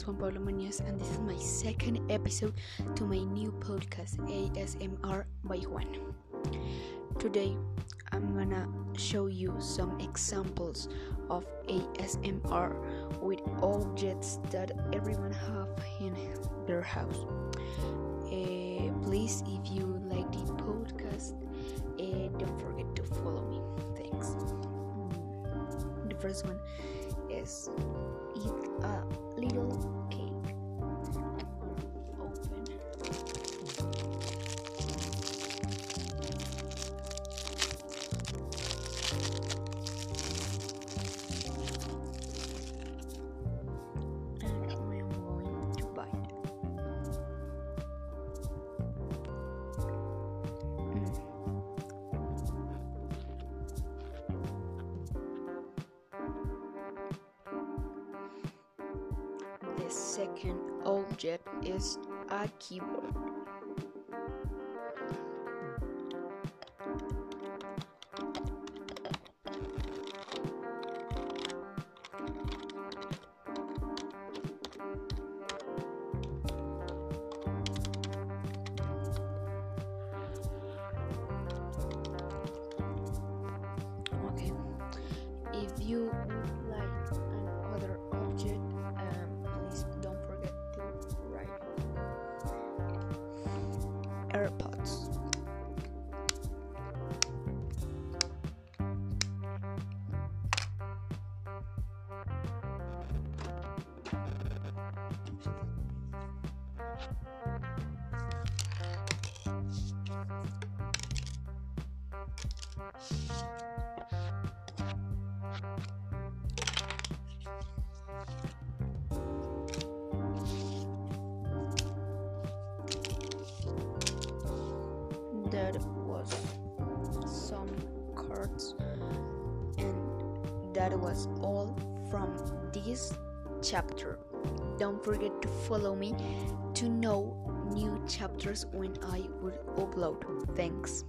Juan Pablo Muñoz, and this is my second episode to my new podcast, ASMR by Juan. Today, I'm gonna show you some examples of ASMR with objects that everyone have in their house. Uh, please, if you like the podcast, uh, don't forget to follow me. Thanks. The first one is eat a second object is a keyboard. AirPods. That was some cards, and that was all from this chapter. Don't forget to follow me to know new chapters when I will upload. Thanks.